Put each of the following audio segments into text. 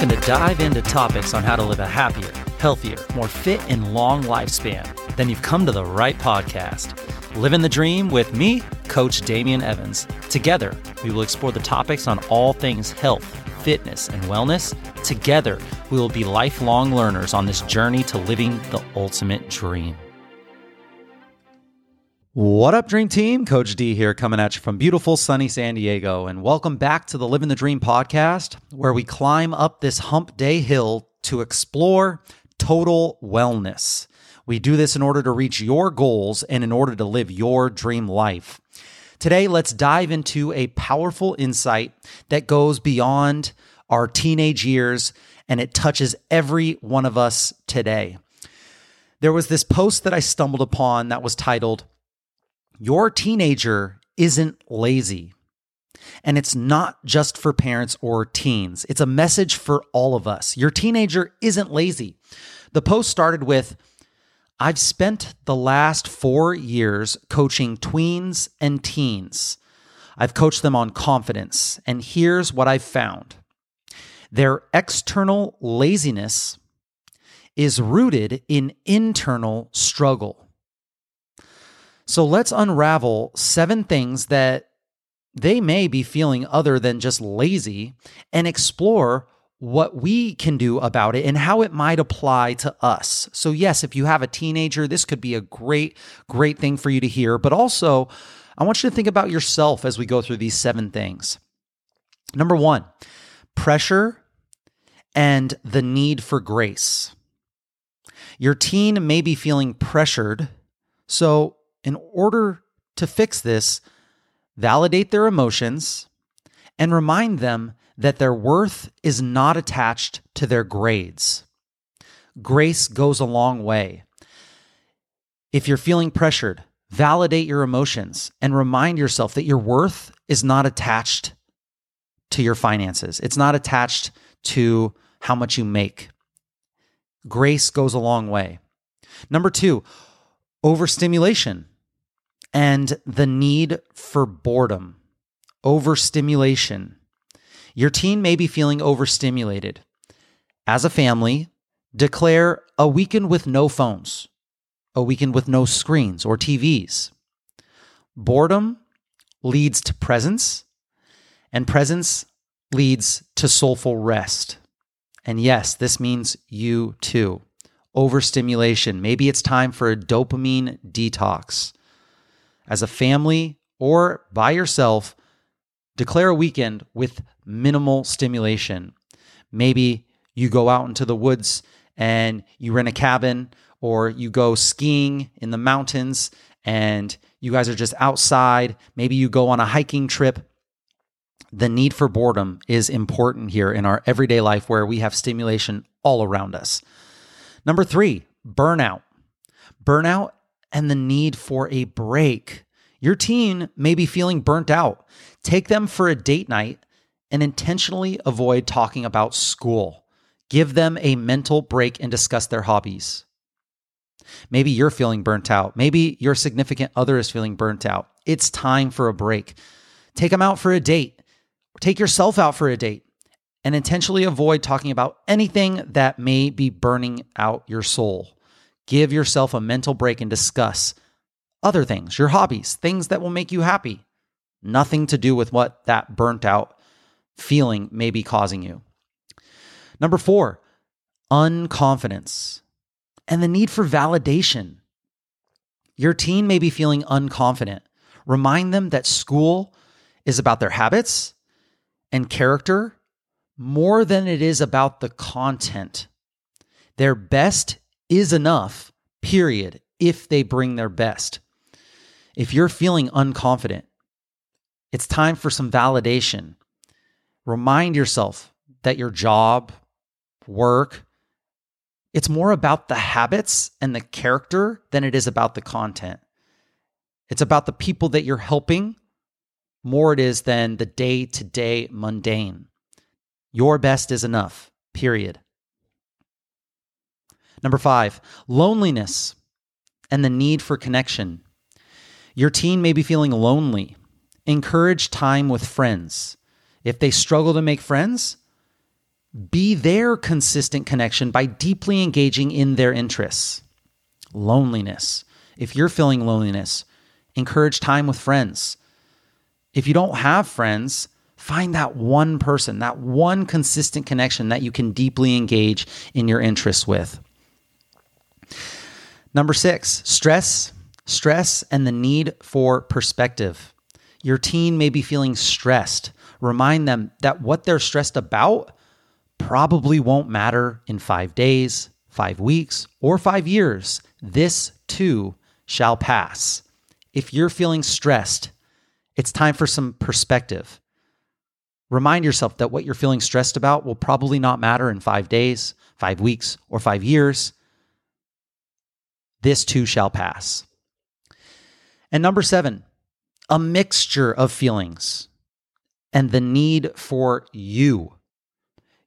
looking to dive into topics on how to live a happier, healthier, more fit, and long lifespan, then you've come to the right podcast. Living the Dream with me, Coach Damien Evans. Together, we will explore the topics on all things health, fitness, and wellness. Together, we will be lifelong learners on this journey to living the ultimate dream. What up, Dream Team? Coach D here, coming at you from beautiful sunny San Diego. And welcome back to the Living the Dream podcast, where we climb up this hump day hill to explore total wellness. We do this in order to reach your goals and in order to live your dream life. Today, let's dive into a powerful insight that goes beyond our teenage years and it touches every one of us today. There was this post that I stumbled upon that was titled, your teenager isn't lazy. And it's not just for parents or teens, it's a message for all of us. Your teenager isn't lazy. The post started with I've spent the last four years coaching tweens and teens. I've coached them on confidence, and here's what I've found their external laziness is rooted in internal struggle. So let's unravel seven things that they may be feeling other than just lazy and explore what we can do about it and how it might apply to us. So, yes, if you have a teenager, this could be a great, great thing for you to hear. But also, I want you to think about yourself as we go through these seven things. Number one, pressure and the need for grace. Your teen may be feeling pressured. So, in order to fix this, validate their emotions and remind them that their worth is not attached to their grades. Grace goes a long way. If you're feeling pressured, validate your emotions and remind yourself that your worth is not attached to your finances. It's not attached to how much you make. Grace goes a long way. Number two, overstimulation and the need for boredom, overstimulation. Your teen may be feeling overstimulated. As a family, declare a weekend with no phones, a weekend with no screens or TVs. Boredom leads to presence, and presence leads to soulful rest. And yes, this means you too overstimulation. Maybe it's time for a dopamine detox. As a family or by yourself, declare a weekend with minimal stimulation. Maybe you go out into the woods and you rent a cabin, or you go skiing in the mountains and you guys are just outside. Maybe you go on a hiking trip. The need for boredom is important here in our everyday life where we have stimulation all around us. Number three, burnout. Burnout and the need for a break. Your teen may be feeling burnt out. Take them for a date night and intentionally avoid talking about school. Give them a mental break and discuss their hobbies. Maybe you're feeling burnt out. Maybe your significant other is feeling burnt out. It's time for a break. Take them out for a date. Take yourself out for a date and intentionally avoid talking about anything that may be burning out your soul. Give yourself a mental break and discuss other things, your hobbies, things that will make you happy. Nothing to do with what that burnt out feeling may be causing you. Number four, unconfidence and the need for validation. Your teen may be feeling unconfident. Remind them that school is about their habits and character more than it is about the content. Their best is enough, period, if they bring their best. If you're feeling unconfident, it's time for some validation. Remind yourself that your job, work, it's more about the habits and the character than it is about the content. It's about the people that you're helping more it is than the day to day mundane. Your best is enough, period. Number five, loneliness and the need for connection. Your teen may be feeling lonely. Encourage time with friends. If they struggle to make friends, Be their consistent connection by deeply engaging in their interests. Loneliness. If you're feeling loneliness, encourage time with friends. If you don't have friends, find that one person, that one consistent connection that you can deeply engage in your interests with. Number six, stress, stress, and the need for perspective. Your teen may be feeling stressed. Remind them that what they're stressed about probably won't matter in five days, five weeks, or five years. This too shall pass. If you're feeling stressed, it's time for some perspective. Remind yourself that what you're feeling stressed about will probably not matter in five days, five weeks, or five years. This too shall pass. And number seven, a mixture of feelings and the need for you.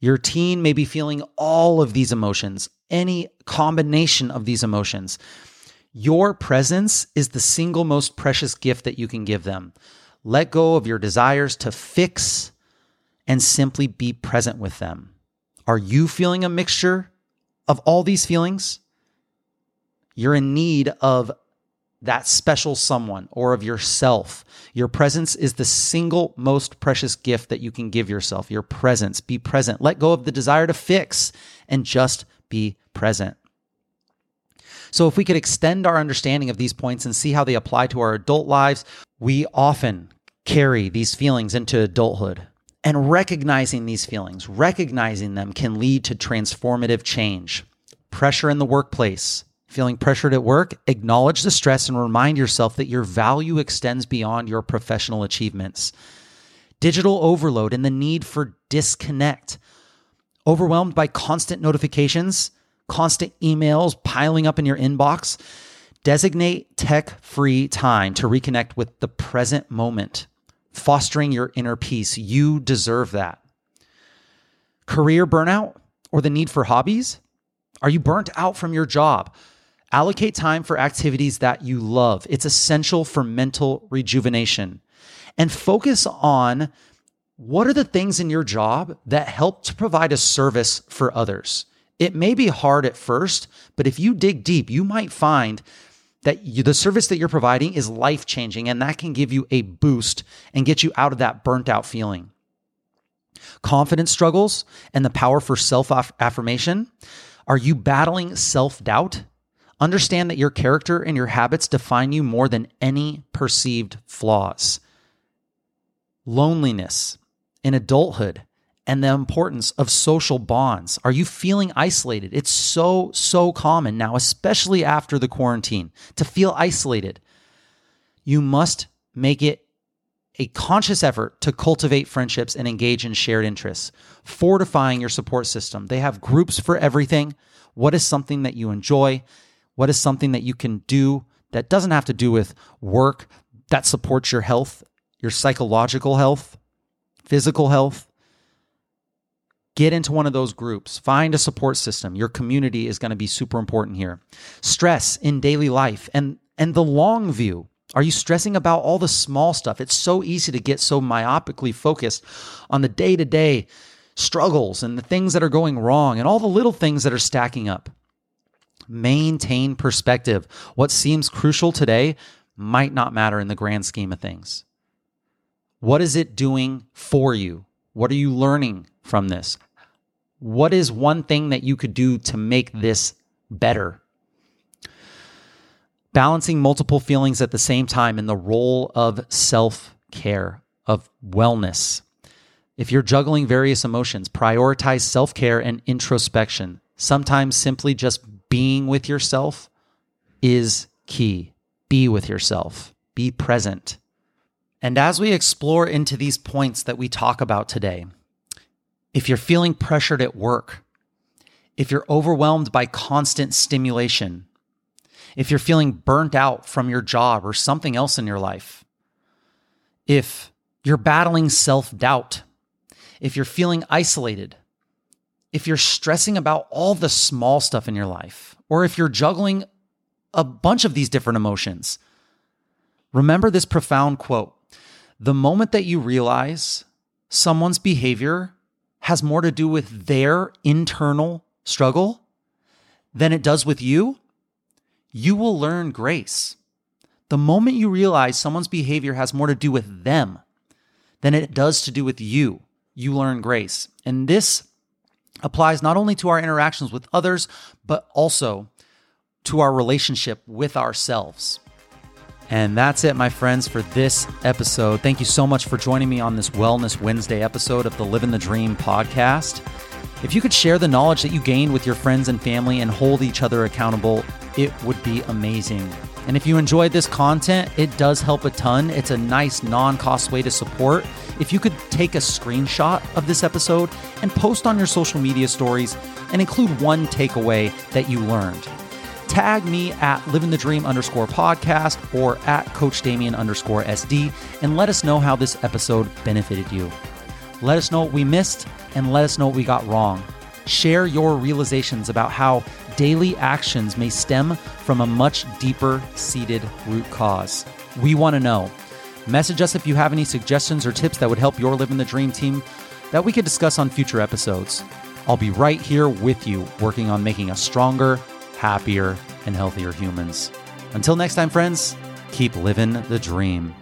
Your teen may be feeling all of these emotions, any combination of these emotions. Your presence is the single most precious gift that you can give them. Let go of your desires to fix and simply be present with them. Are you feeling a mixture of all these feelings? You're in need of that special someone or of yourself. Your presence is the single most precious gift that you can give yourself. Your presence. Be present. Let go of the desire to fix and just be present. So, if we could extend our understanding of these points and see how they apply to our adult lives, we often carry these feelings into adulthood. And recognizing these feelings, recognizing them can lead to transformative change. Pressure in the workplace, Feeling pressured at work? Acknowledge the stress and remind yourself that your value extends beyond your professional achievements. Digital overload and the need for disconnect. Overwhelmed by constant notifications, constant emails piling up in your inbox? Designate tech free time to reconnect with the present moment, fostering your inner peace. You deserve that. Career burnout or the need for hobbies? Are you burnt out from your job? Allocate time for activities that you love. It's essential for mental rejuvenation. And focus on what are the things in your job that help to provide a service for others. It may be hard at first, but if you dig deep, you might find that you, the service that you're providing is life changing and that can give you a boost and get you out of that burnt out feeling. Confidence struggles and the power for self affirmation. Are you battling self doubt? Understand that your character and your habits define you more than any perceived flaws. Loneliness in adulthood and the importance of social bonds. Are you feeling isolated? It's so, so common now, especially after the quarantine, to feel isolated. You must make it a conscious effort to cultivate friendships and engage in shared interests, fortifying your support system. They have groups for everything. What is something that you enjoy? What is something that you can do that doesn't have to do with work that supports your health, your psychological health, physical health? Get into one of those groups. Find a support system. Your community is going to be super important here. Stress in daily life and and the long view. Are you stressing about all the small stuff? It's so easy to get so myopically focused on the day-to-day struggles and the things that are going wrong and all the little things that are stacking up maintain perspective. What seems crucial today might not matter in the grand scheme of things. What is it doing for you? What are you learning from this? What is one thing that you could do to make this better? Balancing multiple feelings at the same time in the role of self care, of wellness. If you're juggling various emotions, prioritize self care and introspection. Sometimes simply just being with yourself is key. Be with yourself, be present. And as we explore into these points that we talk about today, if you're feeling pressured at work, if you're overwhelmed by constant stimulation, if you're feeling burnt out from your job or something else in your life, if you're battling self doubt, if you're feeling isolated, if you're stressing about all the small stuff in your life, or if you're juggling a bunch of these different emotions, remember this profound quote. The moment that you realize someone's behavior has more to do with their internal struggle than it does with you, you will learn grace. The moment you realize someone's behavior has more to do with them than it does to do with you, you learn grace. And this applies not only to our interactions with others, but also to our relationship with ourselves. And that's it, my friends, for this episode. Thank you so much for joining me on this Wellness Wednesday episode of the Living the Dream podcast. If you could share the knowledge that you gained with your friends and family and hold each other accountable, it would be amazing. And if you enjoyed this content, it does help a ton. It's a nice non cost way to support. If you could take a screenshot of this episode and post on your social media stories and include one takeaway that you learned tag me at living the dream underscore podcast or at coach damien underscore sd and let us know how this episode benefited you. Let us know what we missed and let us know what we got wrong. Share your realizations about how daily actions may stem from a much deeper seated root cause. We want to know. Message us if you have any suggestions or tips that would help your living the dream team that we could discuss on future episodes. I'll be right here with you working on making us stronger happier, and healthier humans. Until next time, friends, keep living the dream.